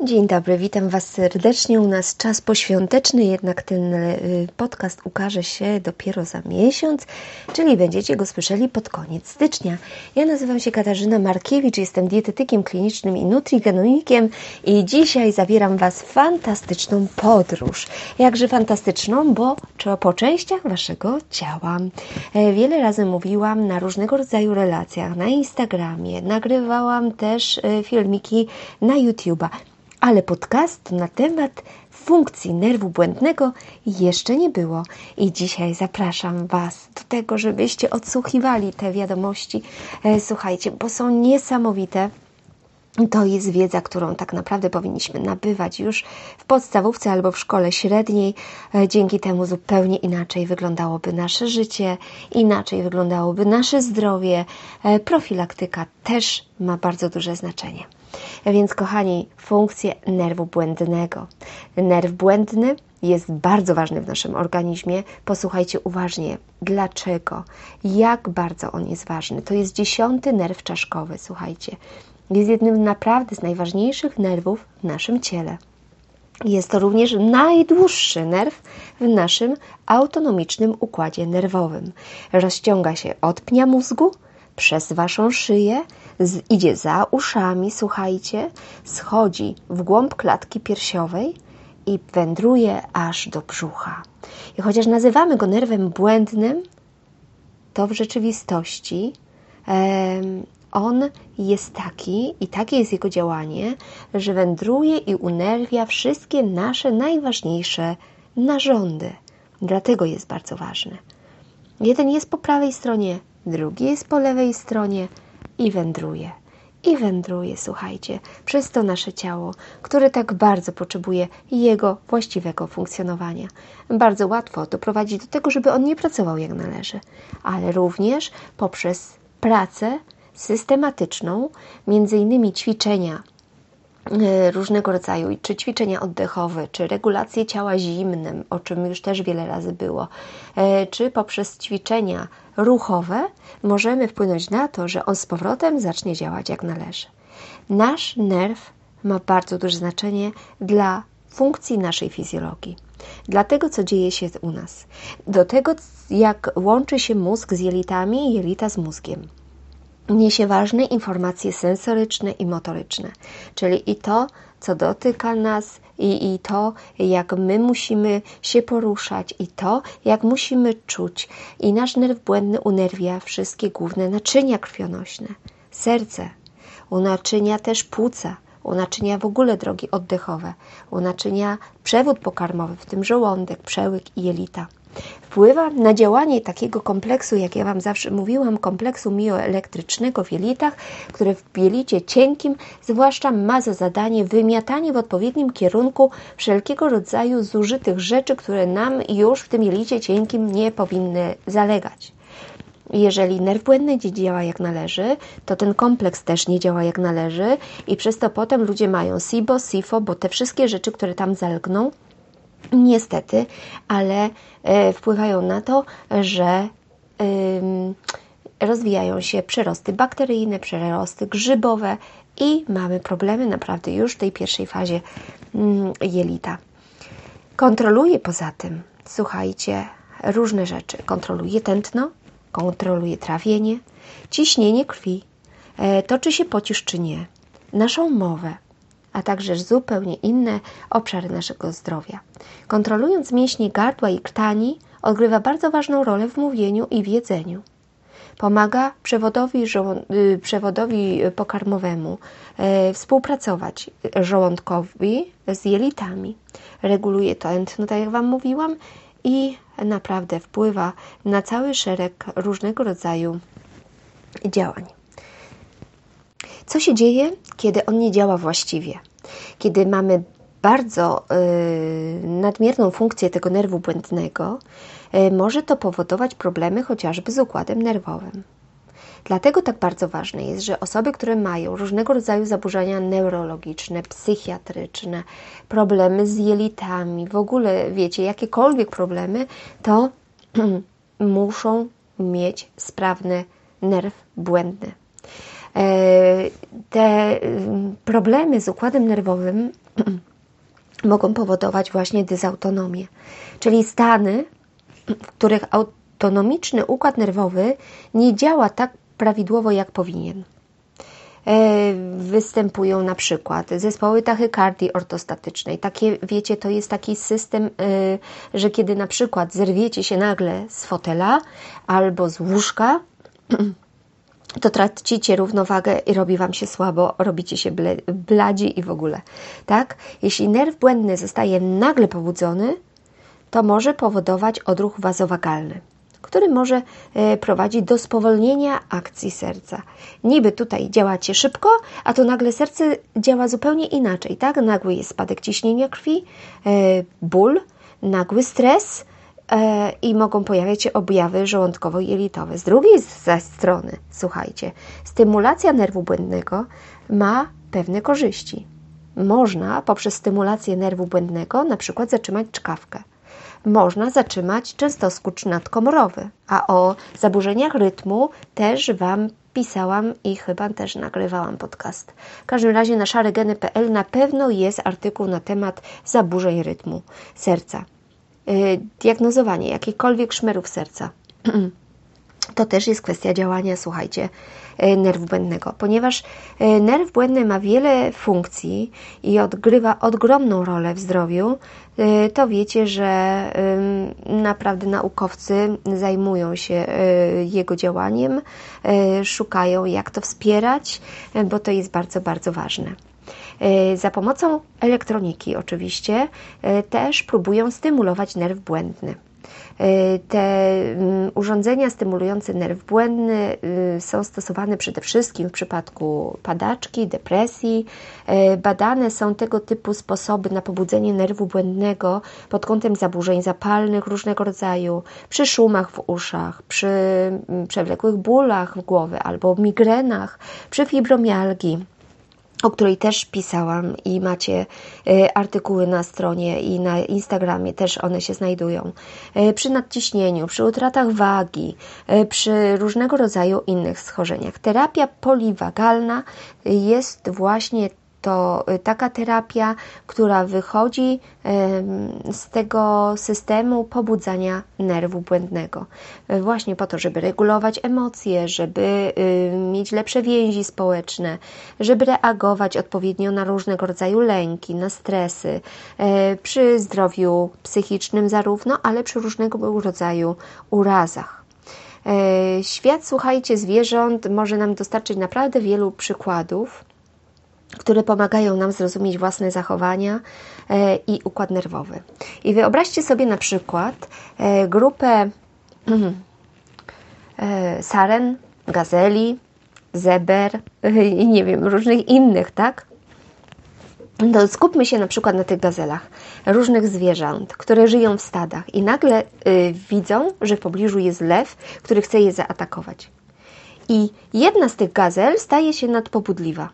Dzień dobry, witam Was serdecznie. U nas czas poświąteczny, jednak ten y, podcast ukaże się dopiero za miesiąc, czyli będziecie go słyszeli pod koniec stycznia. Ja nazywam się Katarzyna Markiewicz, jestem dietetykiem klinicznym i nutrigenonikiem i dzisiaj zabieram Was fantastyczną podróż. Jakże fantastyczną, bo po częściach Waszego ciała. E, wiele razy mówiłam na różnego rodzaju relacjach, na Instagramie, nagrywałam też e, filmiki na YouTube'a ale podcastu na temat funkcji nerwu błędnego jeszcze nie było. I dzisiaj zapraszam Was do tego, żebyście odsłuchiwali te wiadomości. E, słuchajcie, bo są niesamowite. To jest wiedza, którą tak naprawdę powinniśmy nabywać już w podstawówce albo w szkole średniej. E, dzięki temu zupełnie inaczej wyglądałoby nasze życie, inaczej wyglądałoby nasze zdrowie. E, profilaktyka też ma bardzo duże znaczenie. Więc, kochani, funkcje nerwu błędnego. Nerw błędny jest bardzo ważny w naszym organizmie. Posłuchajcie uważnie, dlaczego, jak bardzo on jest ważny. To jest dziesiąty nerw czaszkowy, słuchajcie. Jest jednym naprawdę z najważniejszych nerwów w naszym ciele. Jest to również najdłuższy nerw w naszym autonomicznym układzie nerwowym. Rozciąga się od pnia mózgu przez waszą szyję, idzie za uszami, słuchajcie, schodzi w głąb klatki piersiowej i wędruje aż do brzucha. I chociaż nazywamy go nerwem błędnym, to w rzeczywistości on jest taki i takie jest jego działanie, że wędruje i unerwia wszystkie nasze najważniejsze narządy. Dlatego jest bardzo ważny. Jeden jest po prawej stronie, drugi jest po lewej stronie i wędruje. I wędruje, słuchajcie, przez to nasze ciało, które tak bardzo potrzebuje jego właściwego funkcjonowania. Bardzo łatwo doprowadzić do tego, żeby on nie pracował jak należy, ale również poprzez pracę systematyczną, między innymi ćwiczenia różnego rodzaju, czy ćwiczenia oddechowe, czy regulacje ciała zimnym, o czym już też wiele razy było, e, czy poprzez ćwiczenia ruchowe możemy wpłynąć na to, że on z powrotem zacznie działać jak należy. Nasz nerw ma bardzo duże znaczenie dla funkcji naszej fizjologii, dla tego, co dzieje się u nas, do tego, jak łączy się mózg z jelitami i jelita z mózgiem niesie ważne informacje sensoryczne i motoryczne, czyli i to, co dotyka nas, i, i to, jak my musimy się poruszać, i to, jak musimy czuć. I nasz nerw błędny unerwia wszystkie główne naczynia krwionośne, serce, unaczynia też płuca, unaczynia w ogóle drogi oddechowe, unaczynia przewód pokarmowy, w tym żołądek, przełyk i jelita wpływa na działanie takiego kompleksu, jak ja Wam zawsze mówiłam, kompleksu mioelektrycznego w jelitach, które w jelicie cienkim zwłaszcza ma za zadanie wymiatanie w odpowiednim kierunku wszelkiego rodzaju zużytych rzeczy, które nam już w tym jelicie cienkim nie powinny zalegać. Jeżeli nerw błędny nie działa jak należy, to ten kompleks też nie działa jak należy i przez to potem ludzie mają SIBO, SIFO, bo te wszystkie rzeczy, które tam zalgną, niestety, ale e, wpływają na to, że rozwijają się przyrosty bakteryjne, przyrosty grzybowe i mamy problemy naprawdę już w tej pierwszej fazie mm, jelita. Kontroluje poza tym, słuchajcie, różne rzeczy. Kontroluje tętno, kontroluje trawienie, ciśnienie krwi, e, toczy się pocisz czy nie, naszą mowę, a także zupełnie inne obszary naszego zdrowia. Kontrolując mięśnie gardła i krtani, odgrywa bardzo ważną rolę w mówieniu i w jedzeniu. Pomaga przewodowi, y, przewodowi pokarmowemu e, współpracować żołądkowi z jelitami. Reguluje tętno, tak jak Wam mówiłam, i naprawdę wpływa na cały szereg różnego rodzaju działań. Co się dzieje, kiedy on nie działa właściwie? Kiedy mamy bardzo y, nadmierną funkcję tego nerwu błędnego, y, może to powodować problemy chociażby z układem nerwowym. Dlatego tak bardzo ważne jest, że osoby, które mają różnego rodzaju zaburzenia neurologiczne, psychiatryczne, problemy z jelitami, w ogóle wiecie, jakiekolwiek problemy, to muszą mieć sprawny nerw błędny. Te problemy z układem nerwowym mogą powodować właśnie dysautonomię, czyli stany, w których autonomiczny układ nerwowy nie działa tak prawidłowo, jak powinien. E, występują na przykład zespoły tachykardii ortostatycznej. Takie, wiecie, to jest taki system, e, że kiedy na przykład zerwiecie się nagle z fotela albo z łóżka, to tracicie równowagę i robi Wam się słabo, robicie się bladzi i w ogóle. Tak? Jeśli nerw błędny zostaje nagle pobudzony, to może powodować odruch wazowagalny który może e, prowadzić do spowolnienia akcji serca. Niby tutaj działacie szybko, a to nagle serce działa zupełnie inaczej, tak? Nagły jest spadek ciśnienia krwi, e, ból, nagły stres i mogą pojawiać się objawy żołądkowo-jelitowe. Z drugiej zaś strony, słuchajcie, stymulacja nerwu błędnego ma pewne korzyści. Można poprzez stymulację nerwu błędnego na przykład zatrzymać czkawkę można zatrzymać częstoskurcz nadkomorowy. A o zaburzeniach rytmu też Wam pisałam i chyba też nagrywałam podcast. W każdym razie na szaregeny.pl na pewno jest artykuł na temat zaburzeń rytmu serca. Yy, diagnozowanie jakichkolwiek szmerów serca. to też jest kwestia działania, słuchajcie, e, nerwu błędnego, ponieważ e, nerw błędny ma wiele funkcji i odgrywa ogromną rolę w zdrowiu, to wiecie, że naprawdę naukowcy zajmują się jego działaniem, szukają jak to wspierać, bo to jest bardzo, bardzo ważne. Za pomocą elektroniki, oczywiście, też próbują stymulować nerw błędny. Y, te mm, urządzenia stymulujące nerw błędny y, są stosowane przede wszystkim w przypadku padaczki, depresji. Badane są tego typu sposoby na pobudzenie nerwu błędnego pod kątem zaburzeń zapalnych różnego rodzaju, przy szumach w uszach, przy mm, przewlekłych bólach głowy albo migrenach, przy fibromialgii o której też pisałam i macie e, artykuły na stronie i na Instagramie też one się znajdują. E, przy nadciśnieniu, przy utratach wagi, e, przy różnego rodzaju innych schorzeniach. Terapia poliwagalna jest właśnie to y, taka terapia, która wychodzi z tego systemu pobudzania nerwu błędnego. Y, właśnie po to, żeby regulować emocje, żeby y, mieć lepsze więzi społeczne, żeby reagować odpowiednio na różnego rodzaju lęki, na stresy, przy zdrowiu psychicznym zarówno, ale przy różnego rodzaju urazach. Świat, słuchajcie, zwierząt może nam dostarczyć naprawdę wielu przykładów które pomagają nam zrozumieć własne zachowania e, i układ nerwowy. I wyobraźcie sobie na przykład e, grupę e, saren, gazeli, zeber i nie wiem, różnych innych, tak? To skupmy się na przykład na tych gazelach, różnych zwierząt, które żyją w stadach i nagle widzą, że w pobliżu jest lew, który chce je zaatakować. I jedna z tych gazel staje się nadpobudliwa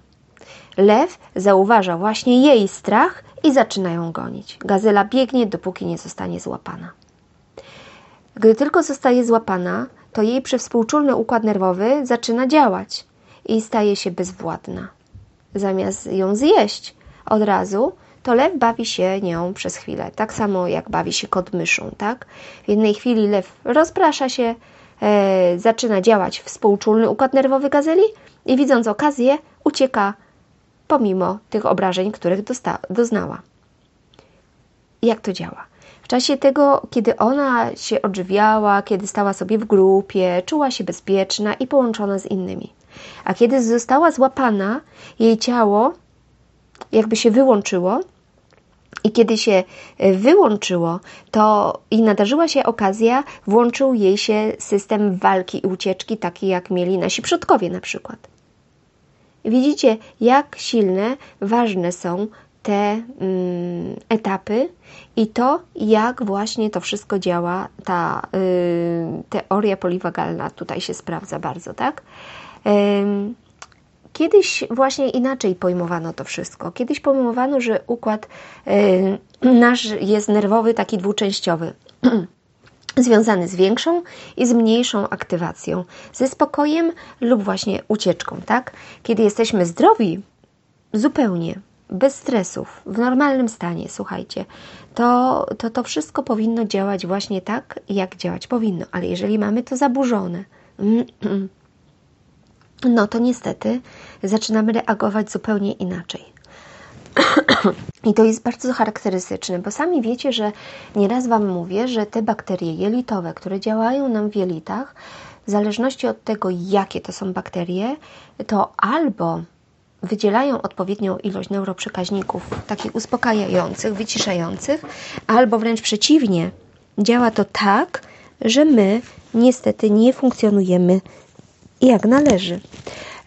Lew zauważa właśnie jej strach i zaczyna ją gonić. Gazela biegnie, dopóki nie zostanie złapana. Gdy tylko zostaje złapana, to jej przewspółczulny układ nerwowy zaczyna działać i staje się bezwładna. Zamiast ją zjeść od razu, to lew bawi się nią przez chwilę, tak samo jak bawi się kot myszą, tak? W jednej chwili lew rozprasza się, e, zaczyna działać współczulny układ nerwowy gazeli i widząc okazję, ucieka pomimo tych obrażeń, których doznała. Jak to działa? W czasie tego, kiedy ona się odżywiała, kiedy stała sobie w grupie, czuła się bezpieczna i połączona z innymi. A kiedy została złapana, jej ciało jakby się wyłączyło, i kiedy się e, wyłączyło, to i nadarzyła się okazja, włączył jej się system walki i ucieczki, taki jak mieli nasi przodkowie na przykład. Widzicie, jak silne, ważne są te mm, etapy i to, jak właśnie to wszystko działa, ta y, teoria poliwagalna tutaj się sprawdza bardzo, tak? Y, kiedyś właśnie inaczej pojmowano to wszystko. Kiedyś pojmowano, że układ y, nasz jest nerwowy, taki dwuczęściowy. związany z większą i z mniejszą aktywacją, ze spokojem lub właśnie ucieczką, tak? Kiedy jesteśmy zdrowi, zupełnie, bez stresów, w normalnym stanie, słuchajcie, to, to to wszystko powinno działać właśnie tak, jak działać powinno. Ale jeżeli mamy to zaburzone, no to niestety zaczynamy reagować zupełnie inaczej. I to jest bardzo charakterystyczne, bo sami wiecie, że nieraz Wam mówię, że te bakterie jelitowe, które działają nam w jelitach, w zależności od tego, jakie to są bakterie, to albo wydzielają odpowiednią ilość neuroprzekaźników, takich uspokajających, wyciszających, albo wręcz przeciwnie, działa to tak, że my niestety nie funkcjonujemy jak należy.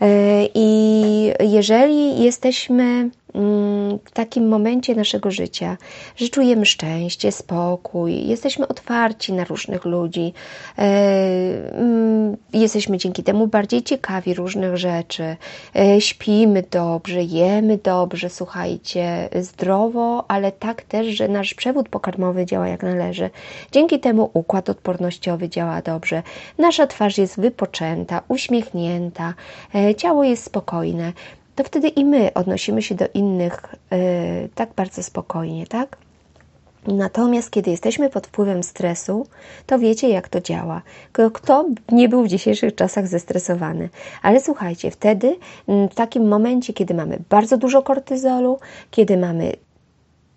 E, I jeżeli jesteśmy Mm, w takim momencie naszego życia, że czujemy szczęście, spokój, jesteśmy otwarci na różnych ludzi, e, mm, jesteśmy dzięki temu bardziej ciekawi różnych rzeczy, e, śpimy dobrze, jemy dobrze, słuchajcie, zdrowo, ale tak też, że nasz przewód pokarmowy działa jak należy. Dzięki temu układ odpornościowy działa dobrze, nasza twarz jest wypoczęta, uśmiechnięta, e, ciało jest spokojne to wtedy i my odnosimy się do innych yy, tak bardzo spokojnie, tak? Natomiast kiedy jesteśmy pod wpływem stresu, to wiecie, jak to działa. Kto nie był w dzisiejszych czasach zestresowany? Ale słuchajcie, wtedy, w takim momencie, kiedy mamy bardzo dużo kortyzolu, kiedy mamy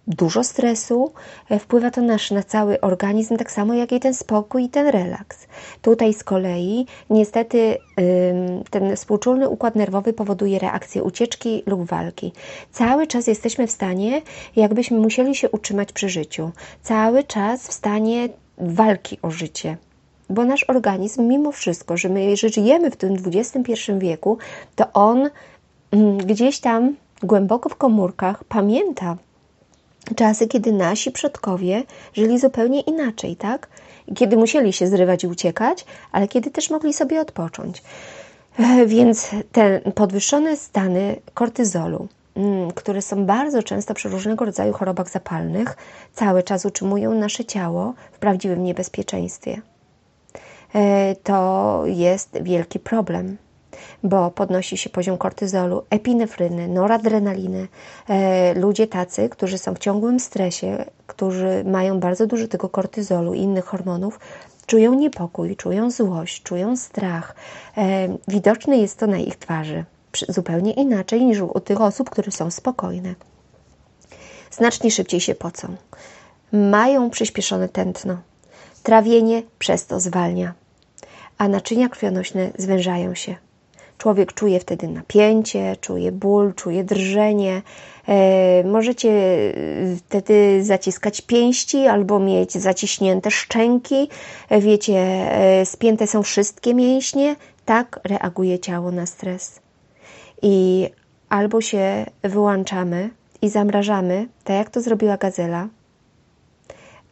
dużo stresu, e, wpływa to nasz, na cały organizm, tak samo jak i ten spokój i ten relaks. Tutaj z kolei niestety ten współczulny układ nerwowy powoduje reakcję ucieczki lub walki. Cały czas jesteśmy w stanie, jakbyśmy musieli się utrzymać przy życiu. Cały czas w stanie walki o życie. Bo nasz organizm, mimo wszystko, że my żyjemy w tym XXI wieku, to on gdzieś tam głęboko w komórkach pamięta czasy, kiedy nasi przodkowie żyli zupełnie inaczej, tak? Kiedy musieli się zrywać i uciekać, ale kiedy też mogli sobie odpocząć. E, więc te podwyższone stany kortyzolu, mm, które są bardzo często przy różnego rodzaju chorobach zapalnych, cały czas utrzymują nasze ciało w prawdziwym niebezpieczeństwie. E, to jest wielki problem bo podnosi się poziom kortyzolu, epinefryny, noradrenaliny. E, ludzie tacy, którzy są w ciągłym stresie, którzy mają bardzo dużo tego kortyzolu i innych hormonów, czują niepokój, czują złość, czują strach. E, widoczne jest to na ich twarzy, zupełnie inaczej niż u tych osób, które są spokojne. Znacznie szybciej się pocą. Mają przyspieszone tętno. Trawienie przez to zwalnia, a naczynia krwionośne zwężają się. Człowiek czuje wtedy napięcie, czuje ból, czuje drżenie. E, możecie e, wtedy zaciskać pięści albo mieć zaciśnięte szczęki. E, wiecie, spięte są wszystkie mięśnie. Tak reaguje ciało na stres. I albo się wyłączamy i zamrażamy, tak jak to zrobiła gazela,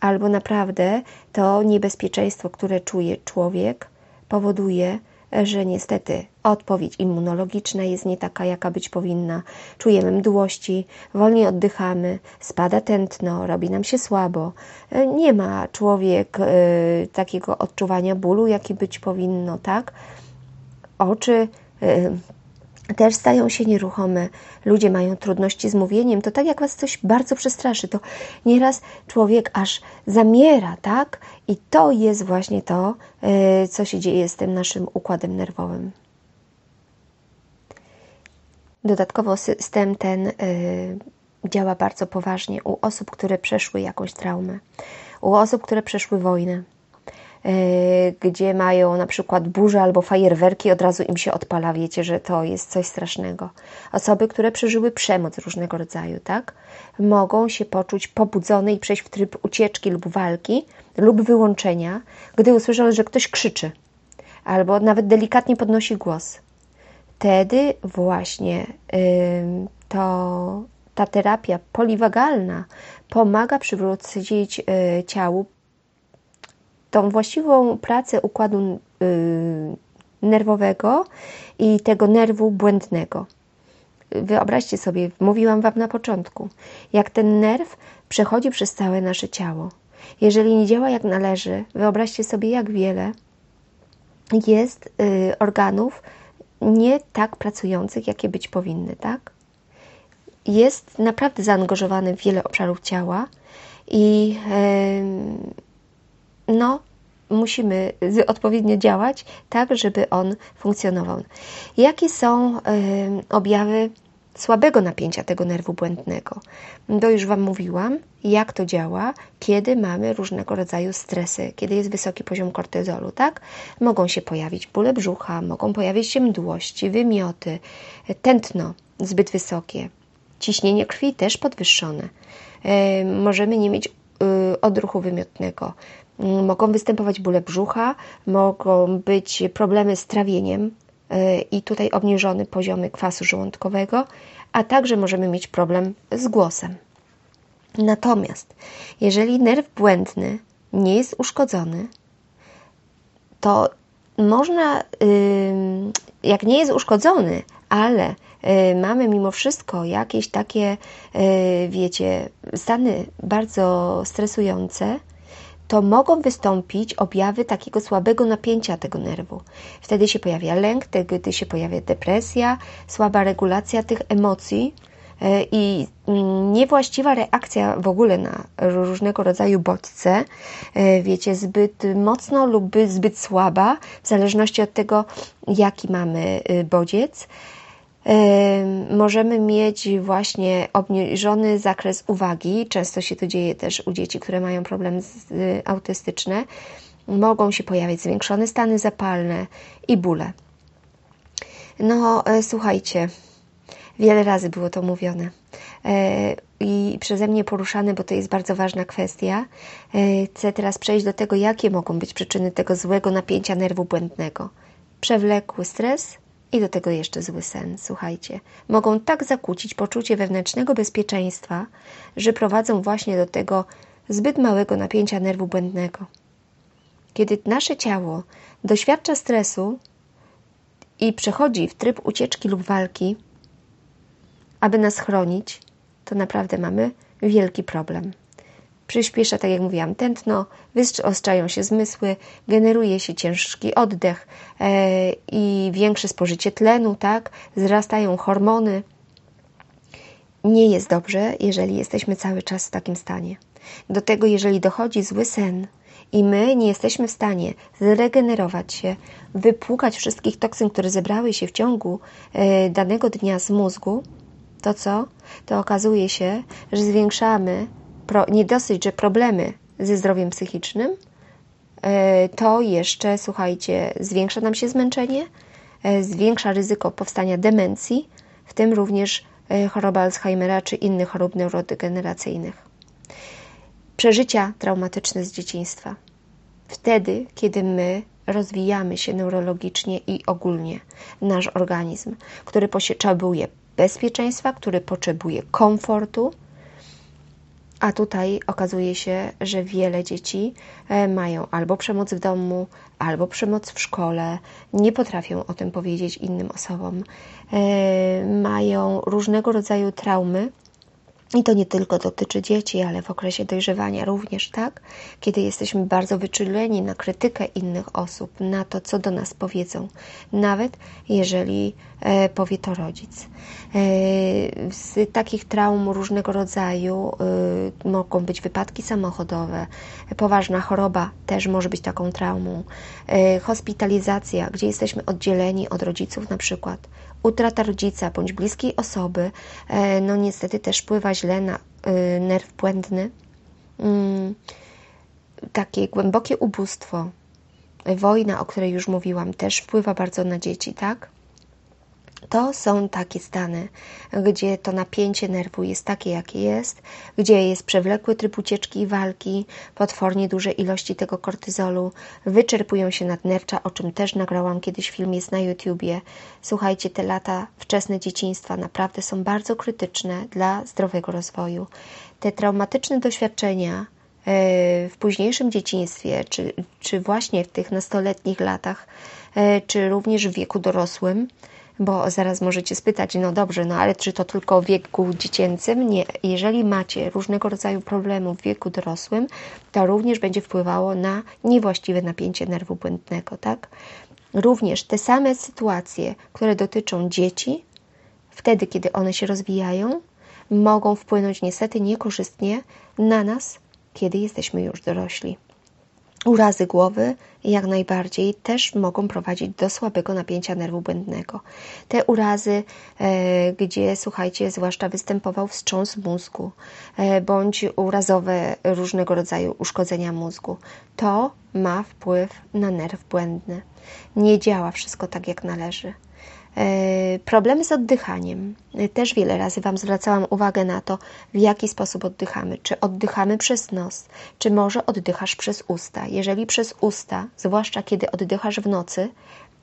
albo naprawdę to niebezpieczeństwo, które czuje człowiek, powoduje, że niestety odpowiedź immunologiczna jest nie taka, jaka być powinna. Czujemy mdłości, wolniej oddychamy, spada tętno, robi nam się słabo. Nie ma człowiek y, takiego odczuwania bólu, jaki być powinno, tak? Oczy y, też stają się nieruchome, ludzie mają trudności z mówieniem, to tak jak was coś bardzo przestraszy, to nieraz człowiek aż zamiera, tak? I to jest właśnie to, e, co się dzieje z tym naszym układem nerwowym. Dodatkowo system ten e, działa bardzo poważnie u osób, które przeszły jakąś traumę, u osób, które przeszły wojnę E, gdzie mają na przykład burze albo fajerwerki, od razu im się odpala, wiecie, że to jest coś strasznego. Osoby, które przeżyły przemoc różnego rodzaju, tak, mogą się poczuć pobudzone i przejść w tryb ucieczki lub walki lub wyłączenia, gdy usłyszą, że ktoś krzyczy albo nawet delikatnie podnosi głos. Wtedy właśnie to ta terapia poliwagalna pomaga przywrócić yy, ciału tą właściwą pracę układu yy, nerwowego i tego nerwu błędnego. Wyobraźcie sobie, mówiłam Wam na początku, jak ten nerw przechodzi przez całe nasze ciało. Jeżeli nie działa jak należy, wyobraźcie sobie, jak wiele jest y, organów nie tak pracujących, jakie być powinny, tak? Jest naprawdę zaangażowany w wiele obszarów ciała i y, no, musimy odpowiednio działać, tak, żeby on funkcjonował. Jakie są y, objawy słabego napięcia tego nerwu błędnego. To już Wam mówiłam, jak to działa, kiedy mamy różnego rodzaju stresy, kiedy jest wysoki poziom kortyzolu, tak? Mogą się pojawić bóle brzucha, mogą pojawić się mdłości, wymioty, tętno zbyt wysokie, ciśnienie krwi też podwyższone. E, możemy nie mieć y, odruchu wymiotnego. Mogą występować bóle brzucha, mogą być problemy z trawieniem, i tutaj obniżony poziomy kwasu żołądkowego, a także możemy mieć problem z głosem. Natomiast jeżeli nerw błędny nie jest uszkodzony, to można, jak nie jest uszkodzony, ale y, mamy mimo wszystko jakieś takie, y, wiecie, stany bardzo stresujące, to mogą wystąpić objawy takiego słabego napięcia tego nerwu. Wtedy się pojawia lęk, wtedy się pojawia depresja, słaba regulacja tych emocji e, i mm, niewłaściwa reakcja w ogóle na różnego rodzaju bodźce, e, wiecie, zbyt mocno lub zbyt słaba, w zależności od tego, jaki mamy y, bodziec możemy mieć właśnie obniżony zakres uwagi. Często się to dzieje też u dzieci, które mają problemy autystyczne. Mogą się pojawić zwiększone stany zapalne i bóle. No, e, słuchajcie, wiele razy było to mówione e, i przeze mnie poruszane, bo to jest bardzo ważna kwestia. E, chcę teraz przejść do tego, jakie mogą być przyczyny tego złego napięcia nerwu błędnego. Przewlekły stres, i do tego jeszcze zły sen, słuchajcie. Mogą tak zakłócić poczucie wewnętrznego bezpieczeństwa, że prowadzą właśnie do tego zbyt małego napięcia nerwu błędnego. Kiedy nasze ciało doświadcza stresu i przechodzi w tryb ucieczki lub walki, aby nas chronić, to naprawdę mamy wielki problem. Przyspiesza, tak jak mówiłam, tętno, wyostrzają się zmysły, generuje się ciężki oddech e, i większe spożycie tlenu, tak? Wzrastają hormony. Nie jest dobrze, jeżeli jesteśmy cały czas w takim stanie. Do tego, jeżeli dochodzi zły sen i my nie jesteśmy w stanie zregenerować się, wypłukać wszystkich toksyn, które zebrały się w ciągu e, danego dnia z mózgu, to co? To okazuje się, że zwiększamy pro, nie dosyć, że problemy ze zdrowiem psychicznym, e, to jeszcze, słuchajcie, zwiększa nam się zmęczenie, e, zwiększa ryzyko powstania demencji, w tym również e, choroba Alzheimera czy innych chorób neurodegeneracyjnych. Przeżycia traumatyczne z dzieciństwa. Wtedy, kiedy my rozwijamy się neurologicznie i ogólnie, nasz organizm, który potrzebuje bezpieczeństwa, który potrzebuje komfortu, a tutaj okazuje się, że wiele dzieci e, mają albo przemoc w domu, albo przemoc w szkole, nie potrafią o tym powiedzieć innym osobom, e, mają różnego rodzaju traumy, i to nie tylko dotyczy dzieci, ale w okresie dojrzewania również, tak? Kiedy jesteśmy bardzo wyczuleni na krytykę innych osób, na to, co do nas powiedzą, nawet jeżeli e, powie to rodzic. E, z takich traum różnego rodzaju e, mogą być wypadki samochodowe, poważna choroba też może być taką traumą, e, hospitalizacja, gdzie jesteśmy oddzieleni od rodziców na przykład, utrata rodzica bądź bliskiej osoby, e, no niestety też wpływa źle na e, nerw błędny. Mm, takie głębokie ubóstwo, wojna, o której już mówiłam, też wpływa bardzo na dzieci, tak? To są takie stany, gdzie to napięcie nerwu jest takie, jakie jest, gdzie jest przewlekły tryb ucieczki i walki, potwornie duże ilości tego kortyzolu, wyczerpują się nadnercza, o czym też nagrałam kiedyś film, jest na YouTubie. Słuchajcie, te lata wczesne dzieciństwa naprawdę są bardzo krytyczne dla zdrowego rozwoju. Te traumatyczne doświadczenia e, w późniejszym dzieciństwie, czy, czy właśnie w tych nastoletnich latach, e, czy również w wieku dorosłym, bo zaraz możecie spytać, no dobrze, no ale czy to tylko w wieku dziecięcym? Nie. Jeżeli macie różnego rodzaju problemy w wieku dorosłym, to również będzie wpływało na niewłaściwe napięcie nerwu błędnego, tak? Również te same sytuacje, które dotyczą dzieci, wtedy, kiedy one się rozwijają, mogą wpłynąć niestety niekorzystnie na nas, kiedy jesteśmy już dorośli. Urazy głowy jak najbardziej też mogą prowadzić do słabego napięcia nerwu błędnego. Te urazy, e, gdzie słuchajcie, zwłaszcza występował wstrząs mózgu e, bądź urazowe różnego rodzaju uszkodzenia mózgu, to ma wpływ na nerw błędny. Nie działa wszystko tak jak należy. E, problemy z oddychaniem. Też wiele razy Wam zwracałam uwagę na to, w jaki sposób oddychamy. Czy oddychamy przez nos, czy może oddychasz przez usta. Jeżeli przez usta, zwłaszcza kiedy oddychasz w nocy,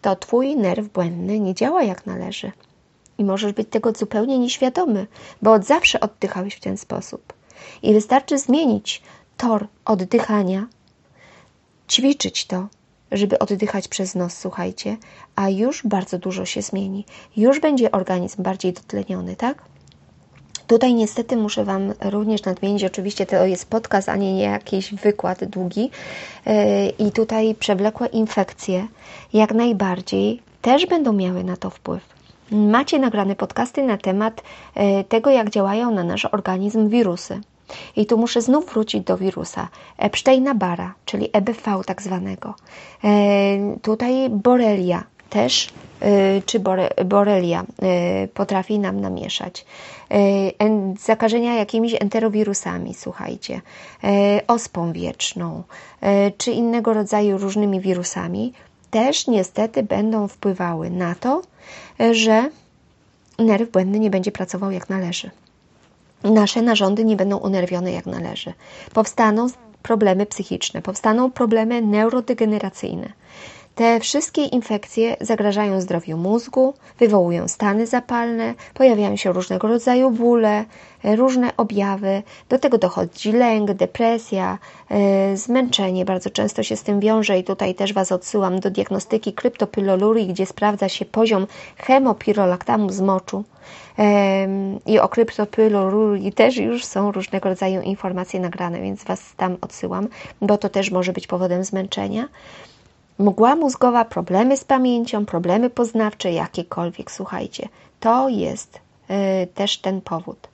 to Twój nerw błędny nie działa jak należy. I możesz być tego zupełnie nieświadomy, bo od zawsze oddychałeś w ten sposób. I wystarczy zmienić tor oddychania, ćwiczyć to, żeby oddychać przez nos, słuchajcie, a już bardzo dużo się zmieni. Już będzie organizm bardziej dotleniony, tak? Tutaj niestety muszę Wam również nadmienić, oczywiście to jest podcast, a nie jakiś wykład długi yy, i tutaj przewlekłe infekcje jak najbardziej też będą miały na to wpływ. Macie nagrane podcasty na temat yy, tego, jak działają na nasz organizm wirusy. I tu muszę znów wrócić do wirusa Epsteina-Barra, czyli EBV tak zwanego. E, tutaj borelia też, e, czy bore, borelia e, potrafi nam namieszać. Zakażenia jakimiś enterowirusami, słuchajcie, ospą wieczną, czy innego rodzaju różnymi wirusami, też niestety będą wpływały na to, że nerw błędny nie będzie pracował jak należy nasze narządy nie będą unerwione jak należy. Powstaną problemy psychiczne, powstaną problemy neurodegeneracyjne. Te wszystkie infekcje zagrażają zdrowiu mózgu, wywołują stany zapalne, pojawiają się różnego rodzaju bóle, różne objawy. Do tego dochodzi lęk, depresja, e, zmęczenie. Bardzo często się z tym wiąże i tutaj też Was odsyłam do diagnostyki kryptopylolurii, gdzie sprawdza się poziom hemopirolaktamu z moczu. I o kryptopylolurii też już są różnego rodzaju informacje nagrane, więc Was tam odsyłam, bo to też może być powodem zmęczenia. Mgła mózgowa, problemy z pamięcią, problemy poznawcze, jakiekolwiek, słuchajcie, to jest y, też ten powód.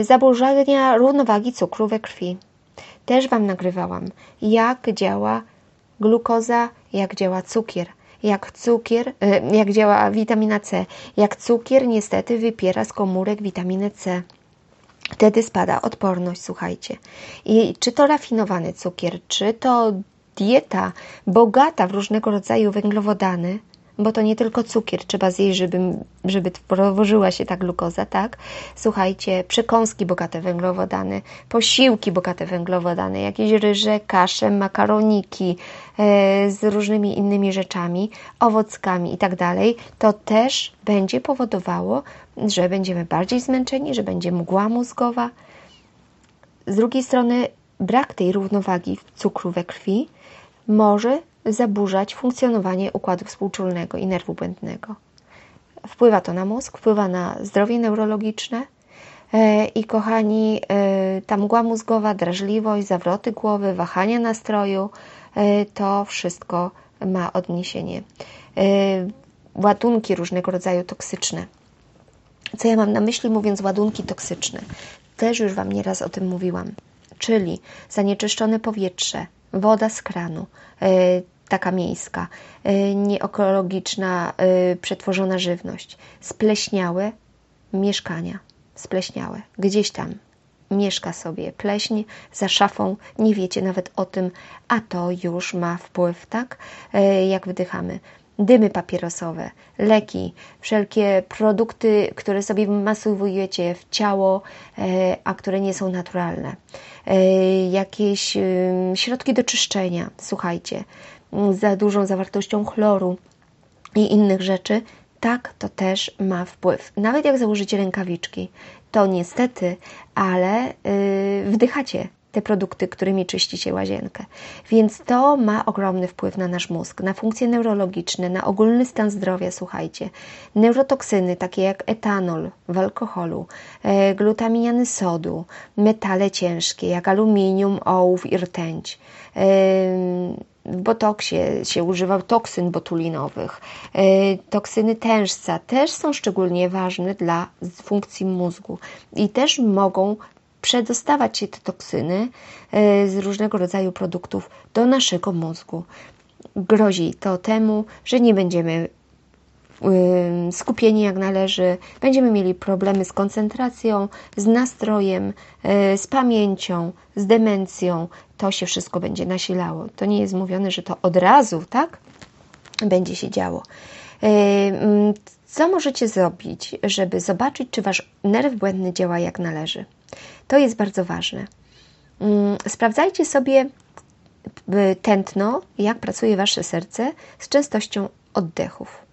Y, zaburzenia równowagi cukru we krwi. Też Wam nagrywałam, jak działa glukoza, jak działa cukier. Jak cukier, y, jak działa witamina C. Jak cukier niestety wypiera z komórek witaminę C. Wtedy spada odporność, słuchajcie. I czy to rafinowany cukier, czy to dieta bogata w różnego rodzaju węglowodany, bo to nie tylko cukier trzeba zjeść, żeby, żeby tworzyła się ta glukoza, tak? Słuchajcie, przekąski bogate węglowodany, posiłki bogate węglowodany, jakieś ryże, kasze, makaroniki e, z różnymi innymi rzeczami, owockami i tak dalej, to też będzie powodowało, że będziemy bardziej zmęczeni, że będzie mgła mózgowa. Z drugiej strony brak tej równowagi cukru we krwi może zaburzać funkcjonowanie układu współczulnego i nerwu błędnego. Wpływa to na mózg, wpływa na zdrowie neurologiczne e, i kochani, e, ta mgła mózgowa, drażliwość, zawroty głowy, wahania nastroju, e, to wszystko ma odniesienie. Ładunki różnego rodzaju toksyczne. Co ja mam na myśli mówiąc ładunki toksyczne? Też już Wam nieraz o tym mówiłam. Czyli zanieczyszczone powietrze, woda z kranu, e, taka miejska, e, nieekologiczna, e, przetworzona żywność, spleśniałe mieszkania, spleśniałe, gdzieś tam mieszka sobie pleśń za szafą, nie wiecie nawet o tym, a to już ma wpływ, tak? Jak wdychamy. Dymy papierosowe, leki, wszelkie produkty, które sobie masowujecie w ciało, a które nie są naturalne. E, jakieś środki do czyszczenia, słuchajcie, za dużą zawartością chloru i innych rzeczy, tak to też ma wpływ. Nawet jak założycie rękawiczki, to niestety, ale yy, wdychacie te produkty, którymi czyścicie łazienkę. Więc to ma ogromny wpływ na nasz mózg, na funkcje neurologiczne, na ogólny stan zdrowia, słuchajcie. Neurotoksyny, takie jak etanol w alkoholu, e, glutaminiany sodu, metale ciężkie, jak aluminium, ołów i rtęć. E, w botoksie się używał toksyn botulinowych. E, toksyny tężca też są szczególnie ważne dla funkcji mózgu i też mogą przedostawać się te toksyny e, z różnego rodzaju produktów do naszego mózgu. Grozi to temu, że nie będziemy skupieni jak należy, będziemy mieli problemy z koncentracją, z nastrojem, e, z pamięcią, z demencją. To się wszystko będzie nasilało. To nie jest mówione, że to od razu, tak? Będzie się działo. E, co możecie zrobić, żeby zobaczyć, czy wasz nerw błędny działa jak należy? To jest bardzo ważne. Mm, sprawdzajcie sobie y, tętno, jak pracuje wasze serce z częstością oddechów,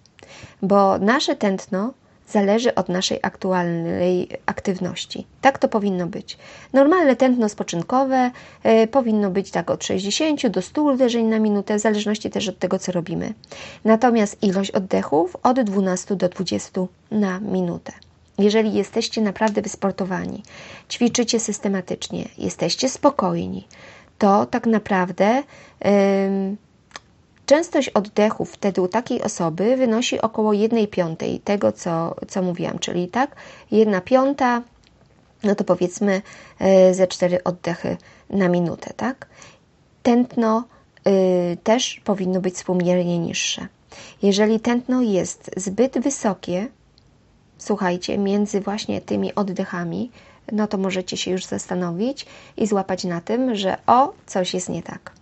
bo nasze tętno zależy od naszej aktualnej aktywności. Tak to powinno być. Normalne tętno spoczynkowe y, powinno być tak od 60 do 100 uderzeń na minutę, w zależności też od tego, co robimy. Natomiast ilość oddechów od 12 do 20 na minutę. Jeżeli jesteście naprawdę wysportowani, ćwiczycie systematycznie, jesteście spokojni, to tak naprawdę częstość oddechów wtedy u takiej osoby wynosi około 1 piątej tego, co, co mówiłam, czyli tak, 1 piąta, no to powiedzmy yy, ze 4 oddechy na minutę, tak? Tętno yy, też powinno być współmiernie niższe. Jeżeli tętno jest zbyt wysokie, słuchajcie, między właśnie tymi oddechami, no to możecie się już zastanowić i złapać na tym, że o, coś jest nie tak.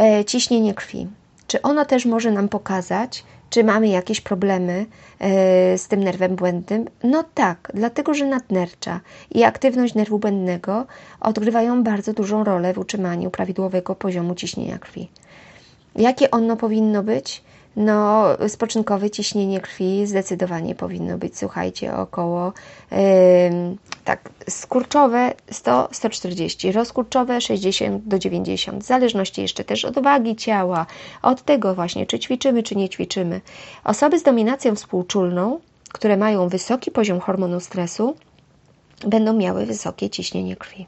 E, ciśnienie krwi. Czy ono też może nam pokazać, czy mamy jakieś problemy e, z tym nerwem błędnym? No tak, dlatego że nadnercza i aktywność nerwu błędnego odgrywają bardzo dużą rolę w utrzymaniu prawidłowego poziomu ciśnienia krwi. Jakie ono powinno być? No, spoczynkowe ciśnienie krwi zdecydowanie powinno być, słuchajcie, około yy, tak, skurczowe 100-140, rozkurczowe 60 do 90, w zależności jeszcze też od wagi ciała, od tego właśnie, czy ćwiczymy, czy nie ćwiczymy. Osoby z dominacją współczulną, które mają wysoki poziom hormonu stresu, będą miały wysokie ciśnienie krwi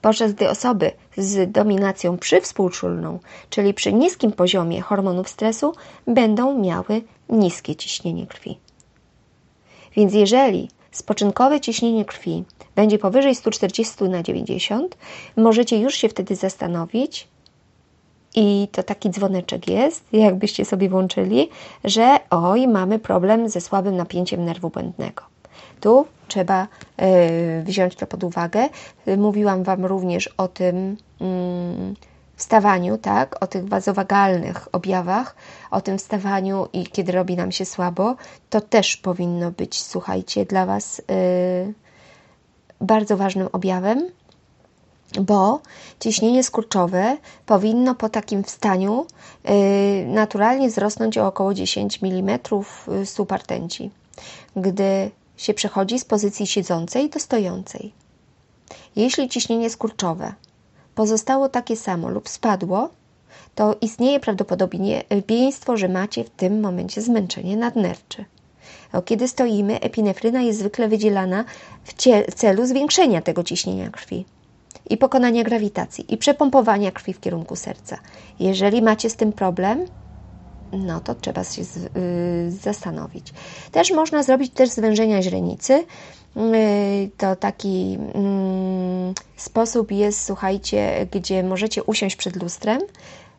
podczas gdy osoby z dominacją przywspółczulną, czyli przy niskim poziomie hormonów stresu, będą miały niskie ciśnienie krwi. Więc jeżeli spoczynkowe ciśnienie krwi będzie powyżej 140 na 90, możecie już się wtedy zastanowić, i to taki dzwoneczek jest, jakbyście sobie włączyli, że oj, mamy problem ze słabym napięciem nerwu błędnego. Tu trzeba e, wziąć to pod uwagę. Mówiłam Wam również o tym mm, wstawaniu, tak, o tych wazowagalnych objawach, o tym wstawaniu i kiedy robi nam się słabo, to też powinno być, słuchajcie, dla Was e, bardzo ważnym objawem, bo ciśnienie skurczowe powinno po takim wstaniu e, naturalnie wzrosnąć o około 10 mm stóp rtęci. Gdy się przechodzi z pozycji siedzącej do stojącej. Jeśli ciśnienie skurczowe pozostało takie samo lub spadło, to istnieje prawdopodobieństwo, że macie w tym momencie zmęczenie nadnercze. Kiedy stoimy, epinefryna jest zwykle wydzielana w celu zwiększenia tego ciśnienia krwi i pokonania grawitacji i przepompowania krwi w kierunku serca. Jeżeli macie z tym problem, no to trzeba się z, y, zastanowić. Też można zrobić też zwężenia źrenicy. Y, to taki y, sposób jest, słuchajcie, gdzie możecie usiąść przed lustrem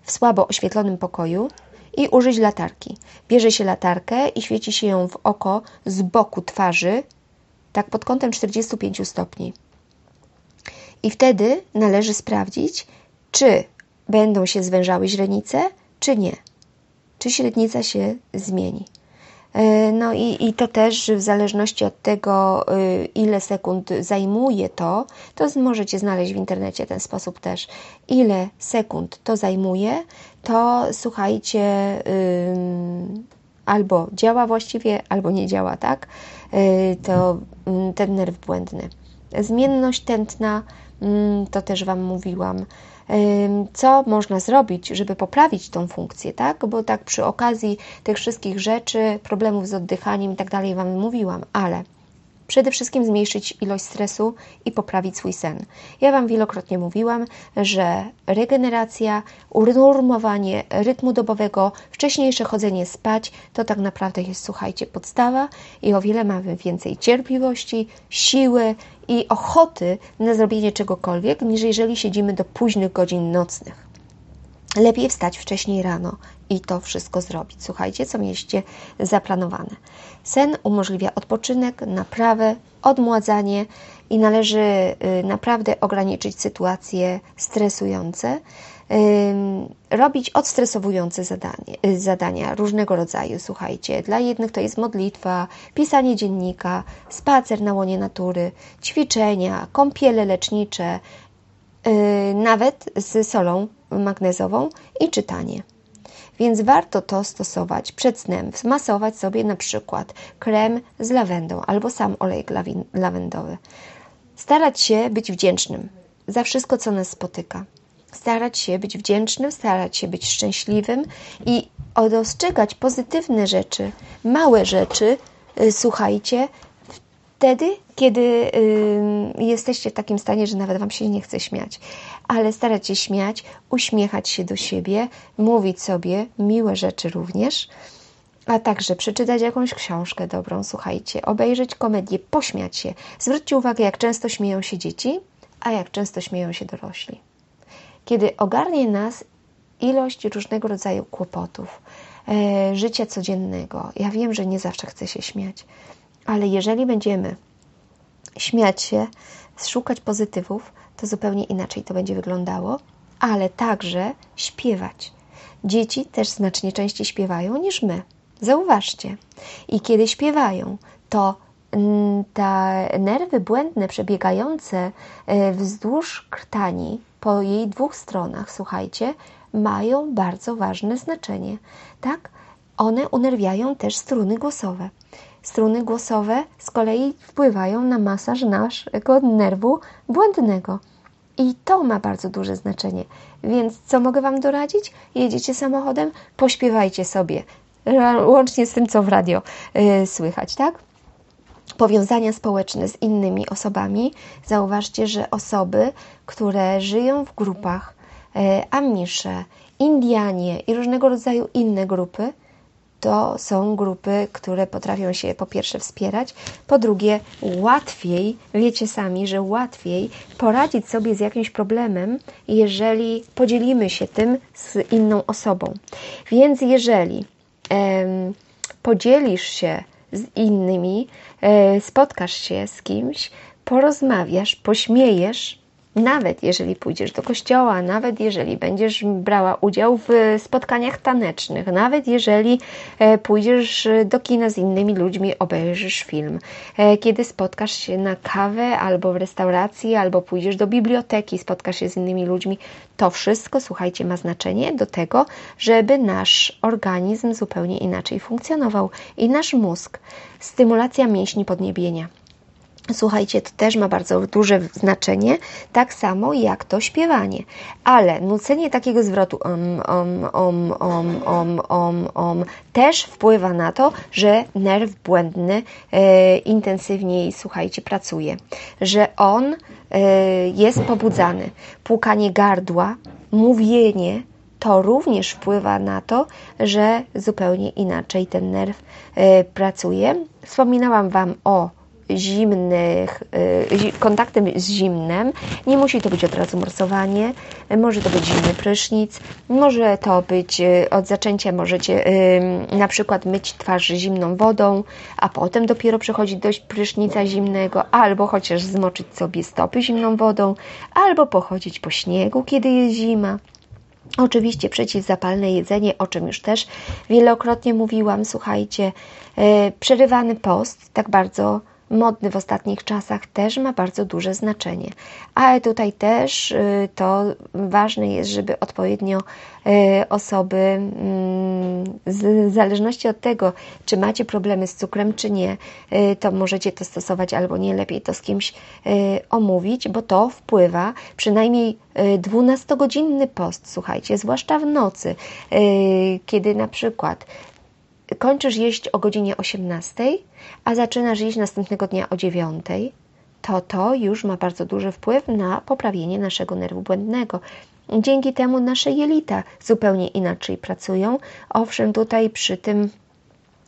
w słabo oświetlonym pokoju i użyć latarki. Bierze się latarkę i świeci się ją w oko z boku twarzy, tak pod kątem 45 stopni. I wtedy należy sprawdzić, czy będą się zwężały źrenice, czy nie czy średnica się zmieni. E, no i, i to też w zależności od tego, y, ile sekund zajmuje to, to możecie znaleźć w internecie ten sposób też, ile sekund to zajmuje, to słuchajcie, albo działa właściwie, albo nie działa, tak? Y, to ten nerw błędny. Zmienność tętna, mm, to też Wam mówiłam. Co można zrobić, żeby poprawić tą funkcję, tak? Bo tak przy okazji tych wszystkich rzeczy, problemów z oddychaniem i tak dalej Wam mówiłam, ale Przede wszystkim zmniejszyć ilość stresu i poprawić swój sen. Ja Wam wielokrotnie mówiłam, że regeneracja, unormowanie rytmu dobowego, wcześniejsze chodzenie spać to tak naprawdę jest, słuchajcie, podstawa i o wiele mamy więcej cierpliwości, siły i ochoty na zrobienie czegokolwiek, niż jeżeli siedzimy do późnych godzin nocnych. Lepiej wstać wcześniej rano i to wszystko zrobić. Słuchajcie, co mieliście zaplanowane. Sen umożliwia odpoczynek, naprawę, odmładzanie i należy y, naprawdę ograniczyć sytuacje stresujące, robić odstresowujące zadanie, y, zadania różnego rodzaju. Słuchajcie, dla jednych to jest modlitwa, pisanie dziennika, spacer na łonie natury, ćwiczenia, kąpiele lecznicze, nawet z solą magnezową i czytanie. Więc warto to stosować przed snem. Wmasować sobie na przykład krem z lawendą albo sam olejek lawendowy. Starać się być wdzięcznym za wszystko, co nas spotyka. Starać się być wdzięcznym, starać się być szczęśliwym i dostrzegać pozytywne rzeczy, małe rzeczy, y, słuchajcie, wtedy, kiedy y, jesteście w takim stanie, że nawet Wam się nie chce śmiać. Ale starać się śmiać, uśmiechać się do siebie, mówić sobie miłe rzeczy również, a także przeczytać jakąś książkę dobrą, słuchajcie, obejrzeć komedię, pośmiać się. Zwróćcie uwagę, jak często śmieją się dzieci, a jak często śmieją się dorośli. Kiedy ogarnie nas ilość różnego rodzaju kłopotów, e, życia codziennego, ja wiem, że nie zawsze chcę się śmiać, ale jeżeli będziemy śmiać się, szukać pozytywów, to zupełnie inaczej to będzie wyglądało, ale także śpiewać. Dzieci też znacznie częściej śpiewają niż my. Zauważcie. I kiedy śpiewają, to te nerwy błędne przebiegające e, wzdłuż krtani po jej dwóch stronach, słuchajcie, mają bardzo ważne znaczenie. Tak? One unerwiają też struny głosowe. Struny głosowe z kolei wpływają na masaż naszego nerwu błędnego. I to ma bardzo duże znaczenie. Więc co mogę Wam doradzić? Jedziecie samochodem, pośpiewajcie sobie, łącznie z tym, co w radio yy, słychać, tak? Powiązania społeczne z innymi osobami. Zauważcie, że osoby, które żyją w grupach, yy, Amisze, Indianie i różnego rodzaju inne grupy, to są grupy, które potrafią się po pierwsze wspierać, po drugie łatwiej, wiecie sami, że łatwiej poradzić sobie z jakimś problemem, jeżeli podzielimy się tym z inną osobą. Więc jeżeli em, podzielisz się z innymi, e, spotkasz się z kimś, porozmawiasz, pośmiejesz, nawet jeżeli pójdziesz do kościoła, nawet jeżeli będziesz brała udział w spotkaniach tanecznych, nawet jeżeli e, pójdziesz do kina z innymi ludźmi, obejrzysz film, e, kiedy spotkasz się na kawę albo w restauracji, albo pójdziesz do biblioteki, spotkasz się z innymi ludźmi, to wszystko, słuchajcie, ma znaczenie do tego, żeby nasz organizm zupełnie inaczej funkcjonował i nasz mózg. Stymulacja mięśni podniebienia. Słuchajcie, to też ma bardzo duże znaczenie, tak samo jak to śpiewanie. Ale nucenie takiego zwrotu om, om, om, om, om, om, om też wpływa na to, że nerw błędny e, intensywniej, słuchajcie, pracuje. Że on e, jest pobudzany. Płukanie gardła, mówienie, to również wpływa na to, że zupełnie inaczej ten nerw e, pracuje. Wspominałam Wam o zimnych, y, kontaktem z zimnem. Nie musi to być od razu morsowanie, może to być zimny prysznic, może to być y, od zaczęcia możecie y, na przykład myć twarz zimną wodą, a potem dopiero przechodzić do prysznica zimnego, albo chociaż zmoczyć sobie stopy zimną wodą, albo pochodzić po śniegu, kiedy jest zima. Oczywiście przeciwzapalne jedzenie, o czym już też wielokrotnie mówiłam, słuchajcie, przerywany post, tak bardzo modny w ostatnich czasach też ma bardzo duże znaczenie. Ale tutaj też y, to ważne jest, żeby odpowiednio y, osoby mm, w zależności od tego, czy macie problemy z cukrem, czy nie, to możecie to stosować albo nie, lepiej to z kimś omówić, bo to wpływa przynajmniej 12-godzinny post, słuchajcie, zwłaszcza w nocy, kiedy na przykład kończysz jeść o godzinie 18, a zaczynasz jeść następnego dnia o 9, to to już ma bardzo duży wpływ na poprawienie naszego nerwu błędnego. Dzięki temu nasze jelita zupełnie inaczej pracują. Owszem, tutaj przy tym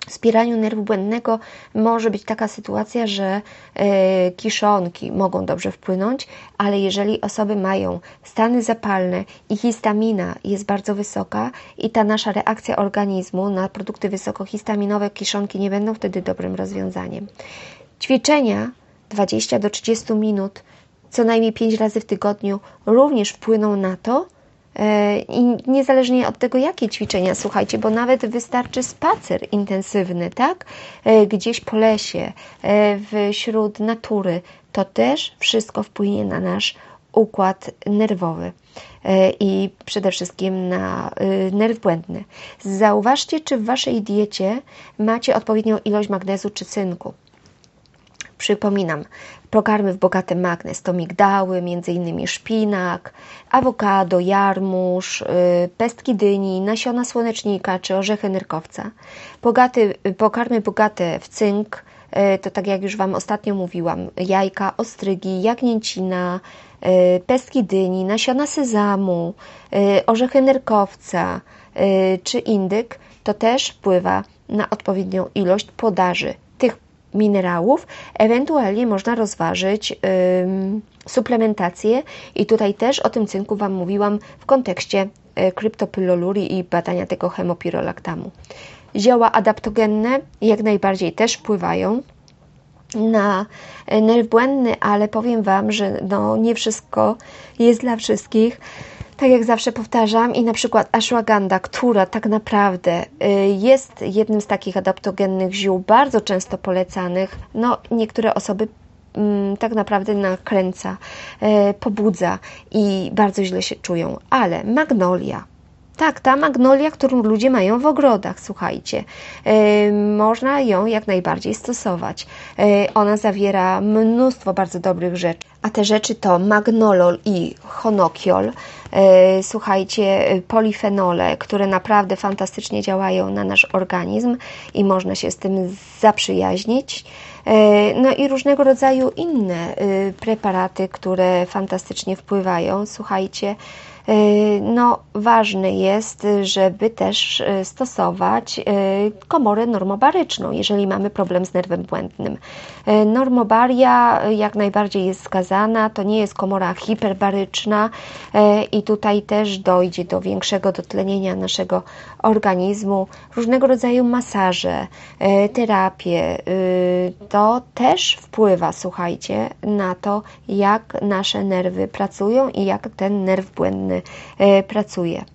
wspieraniu nerwu błędnego może być taka sytuacja, że e, kiszonki mogą dobrze wpłynąć, ale jeżeli osoby mają stany zapalne i histamina jest bardzo wysoka i ta nasza reakcja organizmu na produkty wysokohistaminowe, kiszonki nie będą wtedy dobrym rozwiązaniem. Ćwiczenia 20 do 30 minut co najmniej 5 razy w tygodniu również wpłyną na to, i niezależnie od tego, jakie ćwiczenia, słuchajcie, bo nawet wystarczy spacer intensywny, tak? E, gdzieś po lesie, e, wśród natury, to też wszystko wpłynie na nasz układ nerwowy i przede wszystkim na nerw błędny. Zauważcie, czy w Waszej diecie macie odpowiednią ilość magnezu czy cynku. Przypominam, pokarmy w bogate magnez to migdały, m.in. szpinak, awokado, jarmuż, y, pestki dyni, nasiona słonecznika czy orzechy nyrkowca. Bogaty, pokarmy bogate w cynk y, to tak jak już Wam ostatnio mówiłam, jajka, ostrygi, jagnięcina, y, pestki dyni, nasiona sezamu, orzechy nyrkowca czy indyk, to też wpływa na odpowiednią ilość podaży minerałów. Ewentualnie można rozważyć suplementację i tutaj też o tym cynku Wam mówiłam w kontekście y, kryptopylolurii i badania tego hemopirolaktamu. Zioła adaptogenne jak najbardziej też wpływają na y, nerw błędny, ale powiem Wam, że no, nie wszystko jest dla wszystkich. Tak jak zawsze powtarzam, i na przykład ashwagandha, która tak naprawdę y, jest jednym z takich adaptogennych ziół, bardzo często polecanych, no niektóre osoby mm, tak naprawdę nakręca, y, pobudza i bardzo źle się czują. Ale magnolia, tak, ta magnolia, którą ludzie mają w ogrodach, słuchajcie, yy, można ją jak najbardziej stosować. Ona zawiera mnóstwo bardzo dobrych rzeczy, a te rzeczy to magnolol i honokiol. Yy, słuchajcie, polifenole, które naprawdę fantastycznie działają na nasz organizm i można się z tym zaprzyjaźnić. No i różnego rodzaju inne preparaty, które fantastycznie wpływają. Słuchajcie, no, ważne jest, żeby też y, stosować y, komorę normobaryczną, jeżeli mamy problem z nerwem błędnym. Normobaria jak najbardziej jest skazana, to nie jest komora hiperbaryczna i tutaj też dojdzie do większego dotlenienia naszego organizmu, różnego rodzaju masaże, terapie. To też wpływa, słuchajcie, na to, jak nasze nerwy pracują i jak ten nerw błędny E, pracuje.